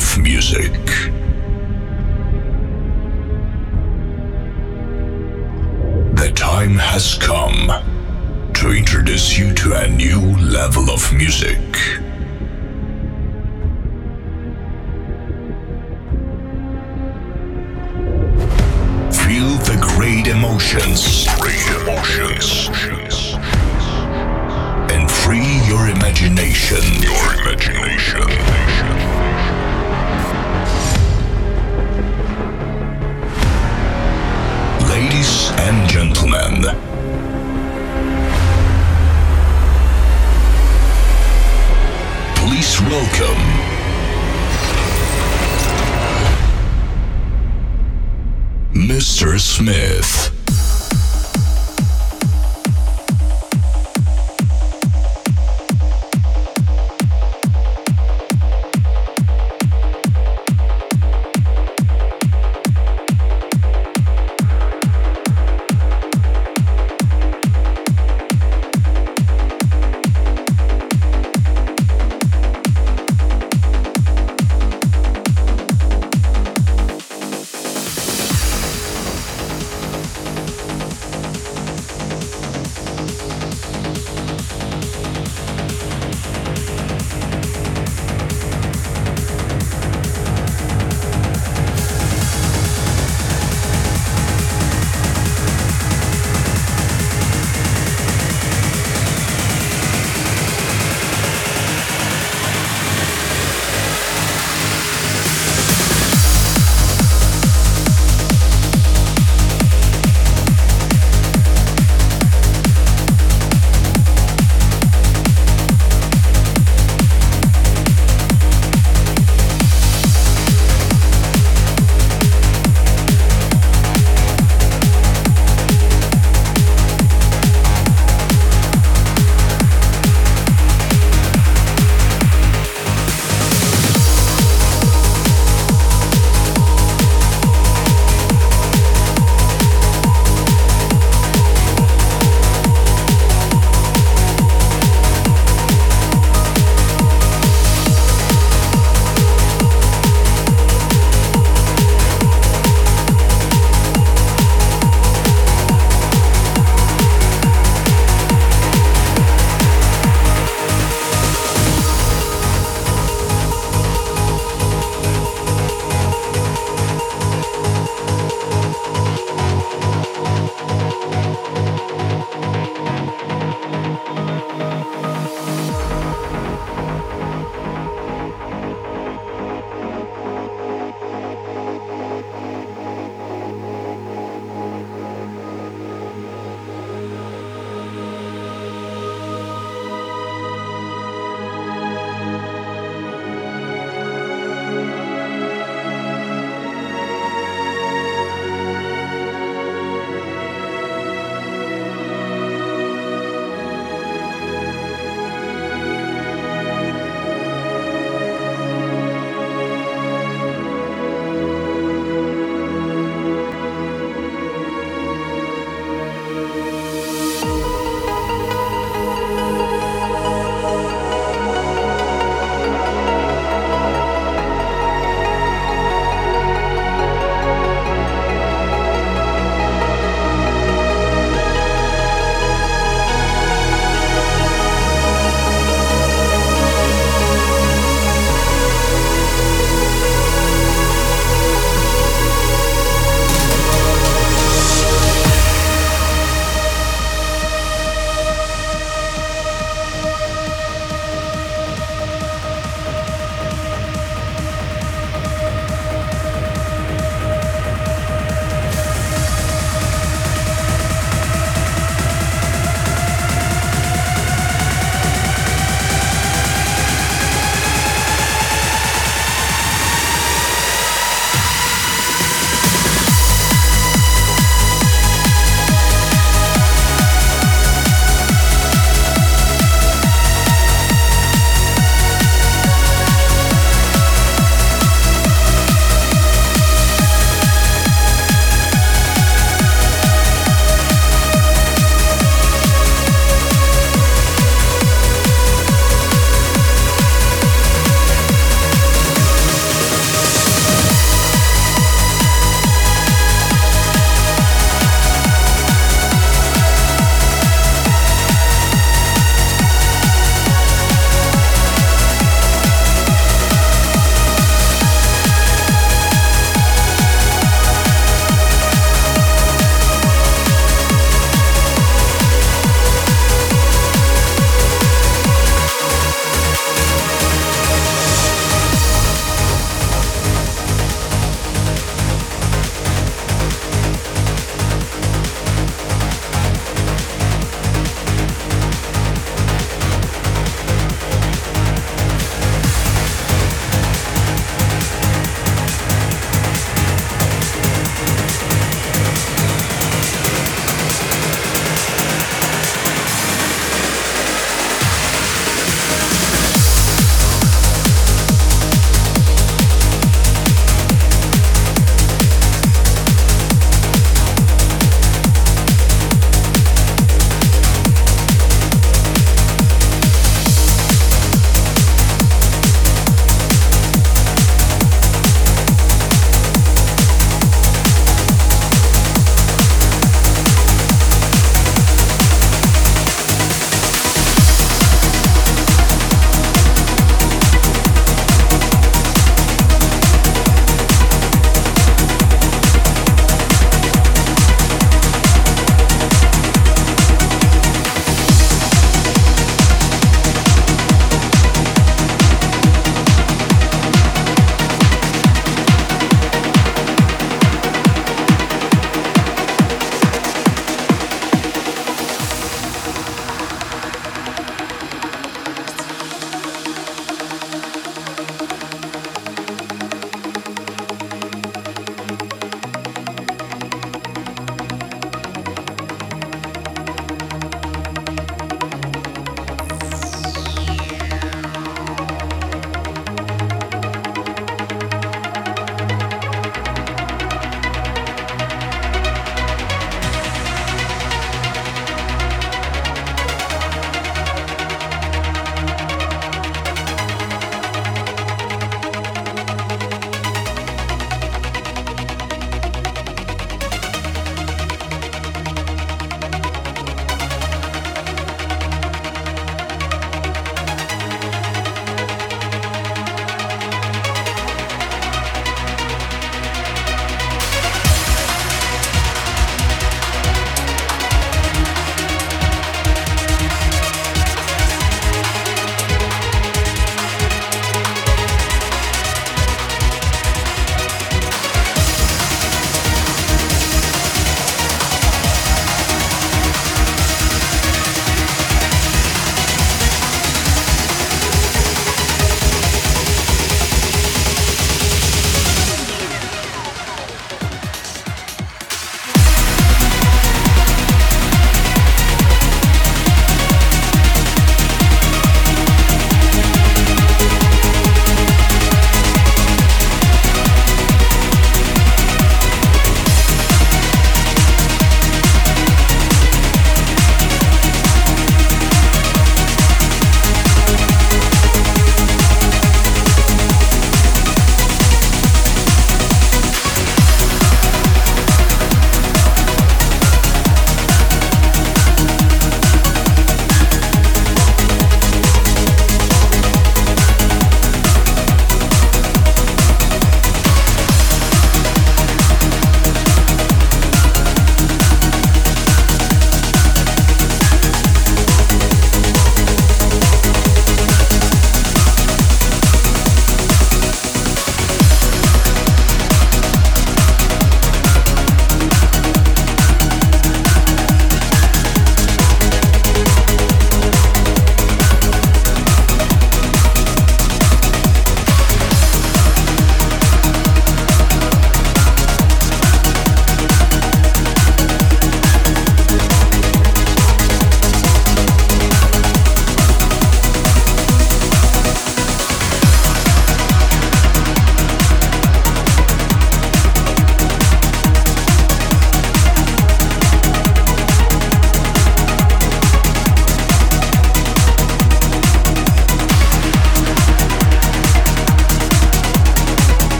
of music. The time has come to introduce you to a new level of music. Feel the great emotions. Great emotions. And free your imagination. Your imagination. And gentlemen, please welcome Mr. Smith.